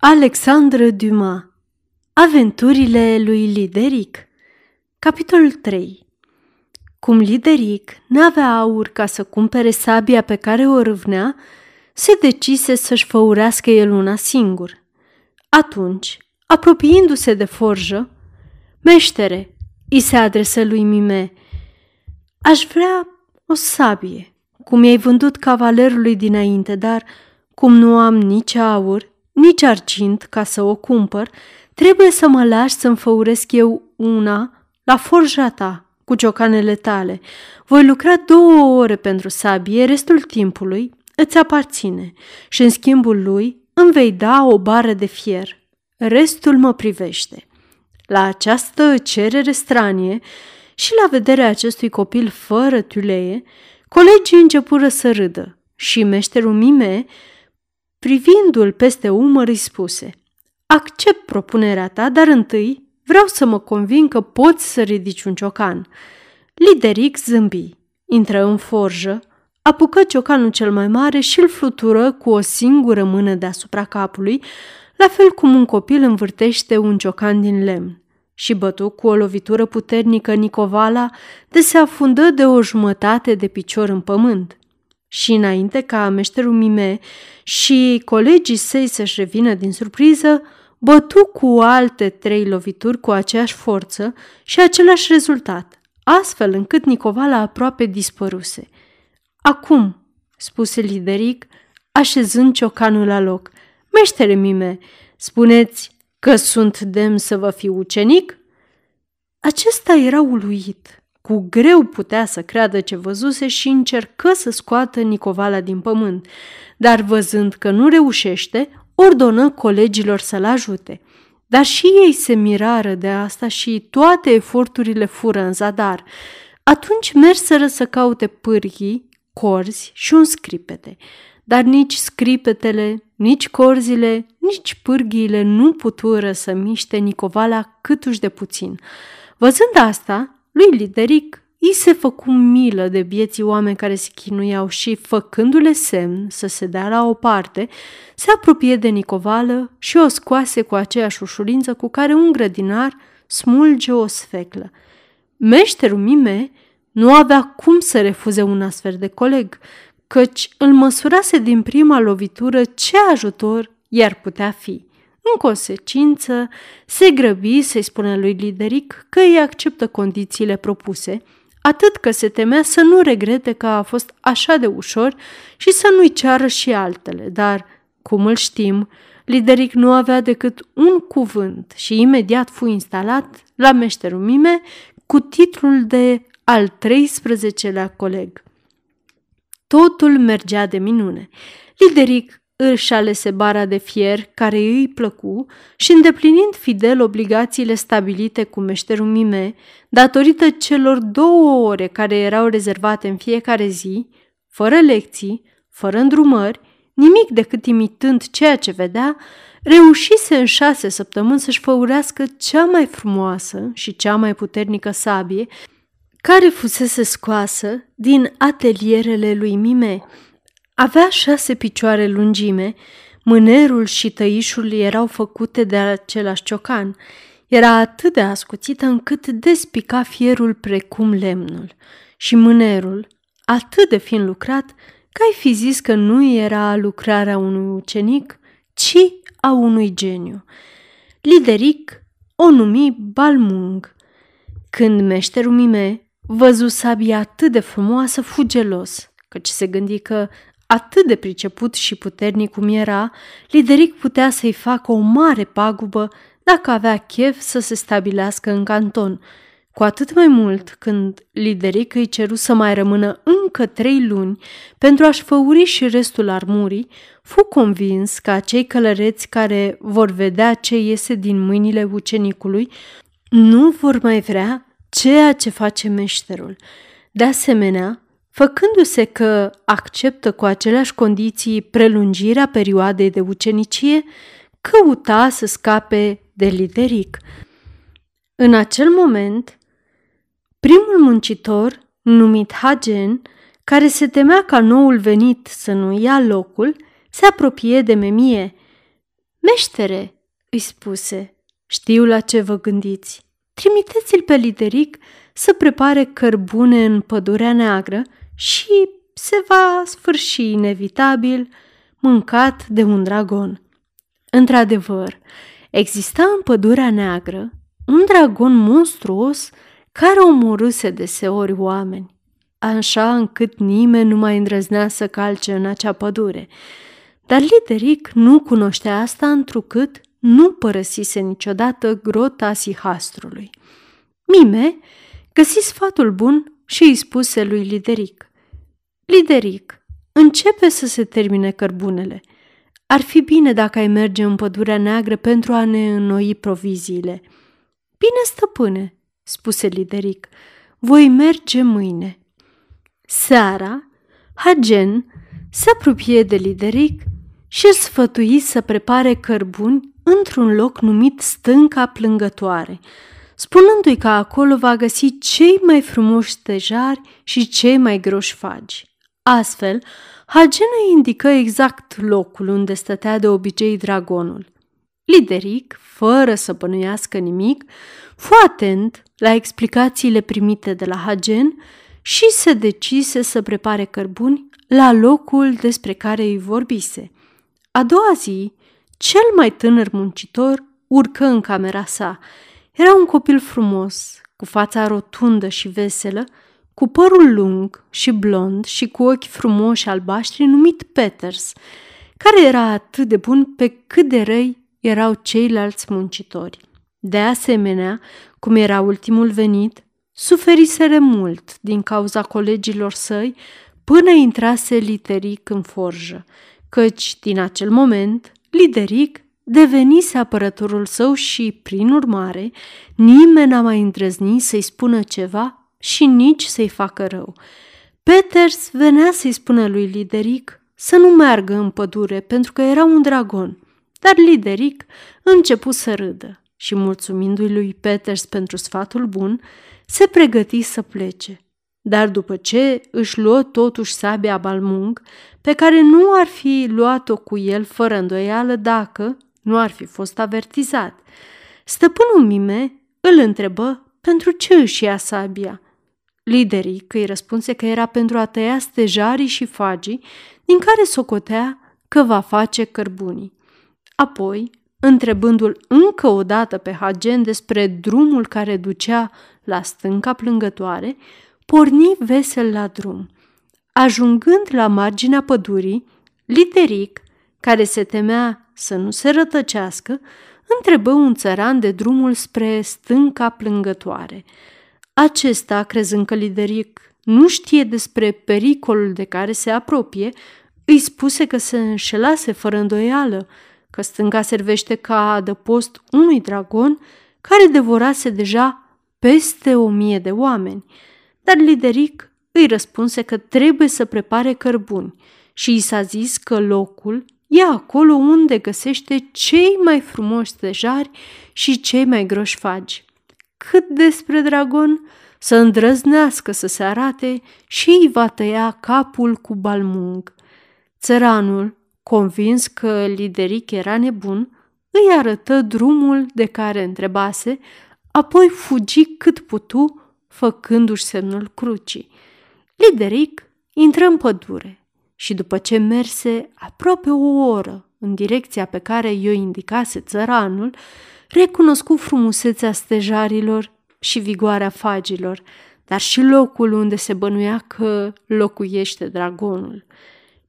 Alexandre Dumas. Aventurile lui Lideric. Capitolul 3 Cum Lideric n-avea aur ca să cumpere sabia pe care o râvnea, se decise să-și făurească el una singur. Atunci, apropiindu-se de forjă, Meștere, îi se adresă lui Mime, aș vrea o sabie, cum i-ai vândut cavalerului dinainte, dar cum nu am nici aur, nici argint ca să o cumpăr, trebuie să mă lași să-mi făuresc eu una la forja ta, cu ciocanele tale. Voi lucra două ore pentru sabie, restul timpului îți aparține și în schimbul lui îmi vei da o bară de fier. Restul mă privește. La această cerere stranie și la vederea acestui copil fără tulee, colegii începură să râdă și meșterul Mime Privindu-l peste umăr, îi spuse Accept propunerea ta, dar întâi vreau să mă convin că poți să ridici un ciocan. Lideric zâmbi, intră în forjă, apucă ciocanul cel mai mare și îl flutură cu o singură mână deasupra capului, la fel cum un copil învârtește un ciocan din lemn. Și bătu cu o lovitură puternică Nicovala de se afundă de o jumătate de picior în pământ și înainte ca meșterul Mime și colegii săi să-și revină din surpriză, bătu cu alte trei lovituri cu aceeași forță și același rezultat, astfel încât Nicovala aproape dispăruse. Acum, spuse Lideric, așezând ciocanul la loc, meștere Mime, spuneți că sunt demn să vă fiu ucenic? Acesta era uluit cu greu putea să creadă ce văzuse și încercă să scoată Nicovala din pământ, dar văzând că nu reușește, ordonă colegilor să-l ajute. Dar și ei se mirară de asta și toate eforturile fură în zadar. Atunci merseră să caute pârghii, corzi și un scripete. Dar nici scripetele, nici corzile, nici pârghiile nu putură să miște Nicovala câtuși de puțin. Văzând asta, lui Lideric îi se făcu milă de bieții oameni care se chinuiau și, făcându-le semn să se dea la o parte, se apropie de Nicovală și o scoase cu aceeași ușurință cu care un grădinar smulge o sfeclă. Meșterul Mime nu avea cum să refuze un astfel de coleg, căci îl măsurase din prima lovitură ce ajutor i-ar putea fi. În consecință, se grăbi să-i spună lui Lideric că îi acceptă condițiile propuse, atât că se temea să nu regrete că a fost așa de ușor și să nu-i ceară și altele, dar, cum îl știm, Lideric nu avea decât un cuvânt și imediat fu instalat la meșterul Mime cu titlul de al 13-lea coleg. Totul mergea de minune. Lideric își alese bara de fier care îi plăcu și îndeplinind fidel obligațiile stabilite cu meșterul Mime, datorită celor două ore care erau rezervate în fiecare zi, fără lecții, fără îndrumări, nimic decât imitând ceea ce vedea, reușise în șase săptămâni să-și făurească cea mai frumoasă și cea mai puternică sabie care fusese scoasă din atelierele lui Mime. Avea șase picioare lungime, mânerul și tăișul erau făcute de același ciocan. Era atât de ascuțită încât despica fierul precum lemnul și mânerul, atât de fin lucrat, că ai fi zis că nu era lucrarea unui ucenic, ci a unui geniu. Lideric o numi Balmung. Când meșterul Mime văzu sabia atât de frumoasă, fugelos, căci se gândi că Atât de priceput și puternic cum era, Lideric putea să-i facă o mare pagubă dacă avea chef să se stabilească în canton, cu atât mai mult când Lideric îi ceru să mai rămână încă trei luni pentru a-și făuri și restul armurii, fu convins că acei călăreți care vor vedea ce iese din mâinile ucenicului nu vor mai vrea ceea ce face meșterul. De asemenea, făcându-se că acceptă cu aceleași condiții prelungirea perioadei de ucenicie, căuta să scape de lideric. În acel moment, primul muncitor, numit Hagen, care se temea ca noul venit să nu ia locul, se apropie de Memie. Meștere, îi spuse, știu la ce vă gândiți. Trimiteți-l pe Lideric să prepare cărbune în pădurea neagră și se va sfârși inevitabil mâncat de un dragon. Într-adevăr, exista în pădurea neagră un dragon monstruos care omorâse deseori oameni, așa încât nimeni nu mai îndrăznea să calce în acea pădure. Dar Lideric nu cunoștea asta întrucât nu părăsise niciodată grota Sihastrului. Mime găsi sfatul bun și îi spuse lui Lideric. Lideric, începe să se termine cărbunele. Ar fi bine dacă ai merge în pădurea neagră pentru a ne înnoi proviziile. Bine, stăpâne, spuse Lideric, voi merge mâine. Seara, Hagen se apropie de Lideric și îl sfătui să prepare cărbuni într-un loc numit Stânca Plângătoare, spunându-i că acolo va găsi cei mai frumoși stejari și cei mai groși fagi. Astfel, Hagena indică exact locul unde stătea de obicei dragonul. Lideric, fără să bănuiască nimic, fu atent la explicațiile primite de la Hagen și se decise să prepare cărbuni la locul despre care îi vorbise. A doua zi, cel mai tânăr muncitor urcă în camera sa. Era un copil frumos, cu fața rotundă și veselă, cu părul lung și blond și cu ochi frumoși albaștri numit Peters, care era atât de bun pe cât de răi erau ceilalți muncitori. De asemenea, cum era ultimul venit, suferiseră mult din cauza colegilor săi până intrase Literic în forjă, căci din acel moment Lideric devenise apărătorul său și, prin urmare, nimeni n-a mai îndrăznit să-i spună ceva și nici să-i facă rău. Peters venea să-i spună lui Lideric să nu meargă în pădure pentru că era un dragon, dar Lideric începu să râdă și, mulțumindu-i lui Peters pentru sfatul bun, se pregăti să plece. Dar după ce își luă totuși sabia balmung, pe care nu ar fi luat-o cu el fără îndoială dacă nu ar fi fost avertizat, stăpânul Mime îl întrebă pentru ce își ia sabia. Liderii că îi răspunse că era pentru a tăia stejarii și fagii din care socotea că va face cărbunii. Apoi, întrebându-l încă o dată pe Hagen despre drumul care ducea la stânca plângătoare, porni vesel la drum. Ajungând la marginea pădurii, Literic, care se temea să nu se rătăcească, întrebă un țăran de drumul spre stânca plângătoare. Acesta, crezând că Lideric nu știe despre pericolul de care se apropie, îi spuse că se înșelase fără îndoială, că stânga servește ca adăpost unui dragon care devorase deja peste o mie de oameni. Dar Lideric îi răspunse că trebuie să prepare cărbuni și i s-a zis că locul e acolo unde găsește cei mai frumoși stejari și cei mai groși fagi. Cât despre dragon, să îndrăznească să se arate și îi va tăia capul cu balmung. Țăranul, convins că Lideric era nebun, îi arătă drumul de care întrebase, apoi fugi cât putu, făcându-și semnul crucii. Lideric intră în pădure și după ce merse aproape o oră în direcția pe care i-o indicase țăranul, recunoscu frumusețea stejarilor și vigoarea fagilor, dar și locul unde se bănuia că locuiește dragonul.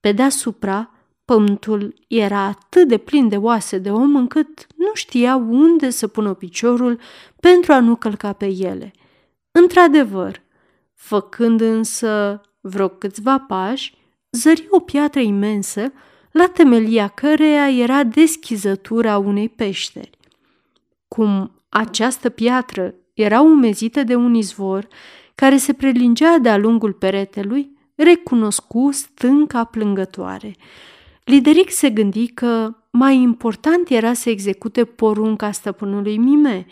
Pe deasupra, pământul era atât de plin de oase de om încât nu știa unde să pună piciorul pentru a nu călca pe ele. Într-adevăr, făcând însă vreo câțiva pași, zări o piatră imensă la temelia căreia era deschizătura unei peșteri. Cum această piatră era umezită de un izvor care se prelingea de-a lungul peretelui, recunoscu stânca plângătoare. Lideric se gândi că mai important era să execute porunca stăpânului Mime.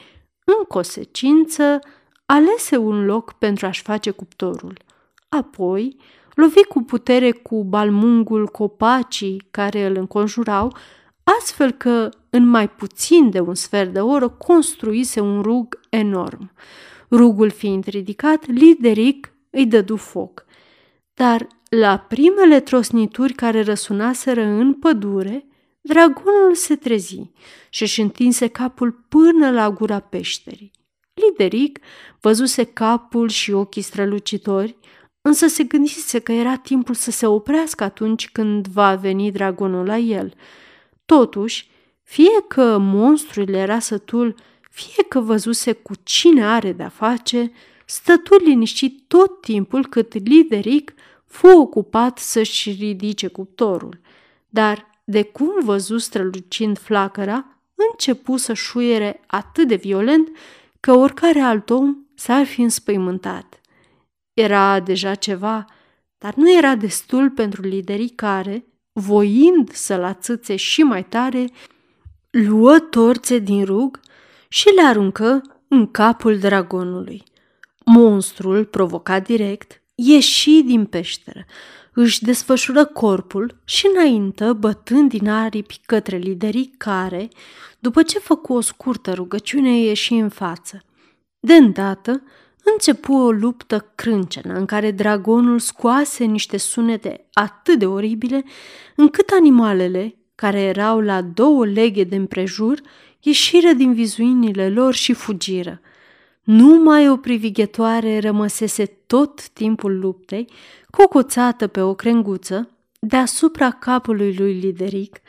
În consecință, alese un loc pentru a-și face cuptorul. Apoi, lovi cu putere cu balmungul copacii care îl înconjurau, astfel că în mai puțin de un sfert de oră, construise un rug enorm. Rugul fiind ridicat, Lideric îi dădu foc. Dar la primele trosnituri care răsunaseră în pădure, dragonul se trezi și își întinse capul până la gura peșterii. Lideric văzuse capul și ochii strălucitori, însă se gândise că era timpul să se oprească atunci când va veni dragonul la el. Totuși, fie că monstrul era sătul, fie că văzuse cu cine are de-a face, stătu liniștit tot timpul cât Lideric fu ocupat să-și ridice cuptorul. Dar, de cum văzu strălucind flacăra, începu să șuiere atât de violent că oricare alt om s-ar fi înspăimântat. Era deja ceva, dar nu era destul pentru liderii care, voind să-l atâțe și mai tare, luă torțe din rug și le aruncă în capul dragonului. Monstrul, provocat direct, ieși din peșteră, își desfășură corpul și înaintă, bătând din aripi către liderii care, după ce făcu o scurtă rugăciune, ieși în față. De îndată, începu o luptă crâncenă în care dragonul scoase niște sunete atât de oribile, încât animalele, care erau la două leghe de împrejur, ieșiră din vizuinile lor și fugiră. Numai o privighetoare rămăsese tot timpul luptei, cocoțată pe o crenguță, deasupra capului lui Lideric,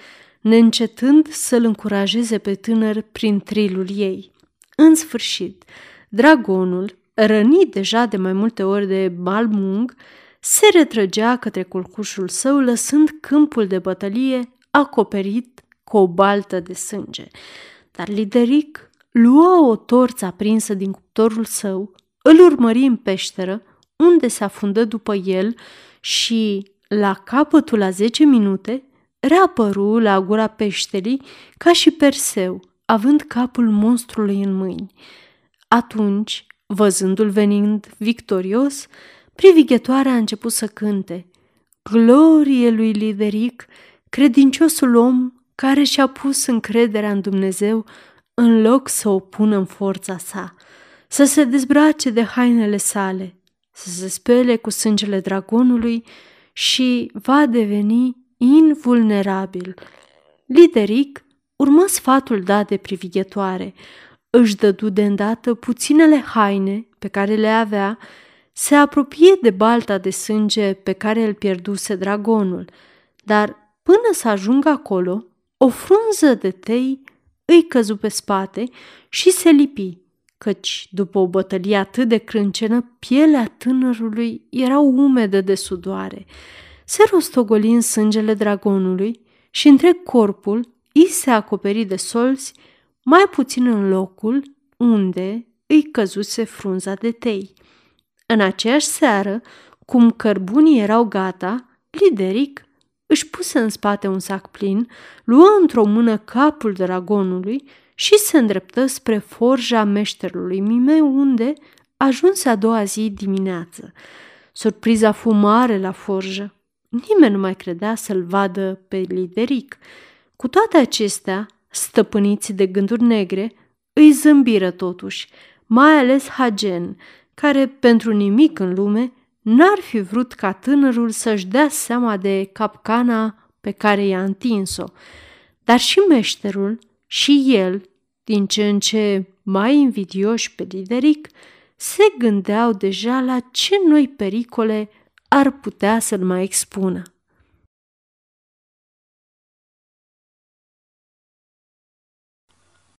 neîncetând să-l încurajeze pe tânăr prin trilul ei. În sfârșit, dragonul, rănit deja de mai multe ori de Balmung, se retrăgea către culcușul său, lăsând câmpul de bătălie acoperit cu o baltă de sânge. Dar Lideric luă o torță aprinsă din cuptorul său, îl urmări în peșteră, unde se afundă după el și, la capătul a zece minute, reapăru la gura peșterii ca și Perseu, având capul monstrului în mâini. Atunci, văzându-l venind victorios, privighetoarea a început să cânte. Glorie lui Lideric, credinciosul om care și-a pus încrederea în Dumnezeu în loc să o pună în forța sa, să se dezbrace de hainele sale, să se spele cu sângele dragonului și va deveni invulnerabil. Lideric urmă sfatul dat de privighetoare, își dădu de îndată puținele haine pe care le avea, se apropie de balta de sânge pe care îl pierduse dragonul, dar până să ajungă acolo, o frunză de tei îi căzu pe spate și se lipi, căci, după o bătălie atât de crâncenă, pielea tânărului era umedă de sudoare. Se rostogoli în sângele dragonului și întreg corpul îi se acoperi de solzi, mai puțin în locul unde îi căzuse frunza de tei. În aceeași seară, cum cărbunii erau gata, Lideric își puse în spate un sac plin, luă într-o mână capul dragonului și se îndreptă spre forja meșterului Mimeu, unde ajunse a doua zi dimineață. Surpriza fu mare la forjă. Nimeni nu mai credea să-l vadă pe Lideric. Cu toate acestea, stăpâniți de gânduri negre, îi zâmbiră totuși, mai ales Hagen, care pentru nimic în lume n-ar fi vrut ca tânărul să-și dea seama de capcana pe care i-a întins-o. Dar și meșterul, și el, din ce în ce mai invidioși pe Lideric, se gândeau deja la ce noi pericole ar putea să-l mai expună.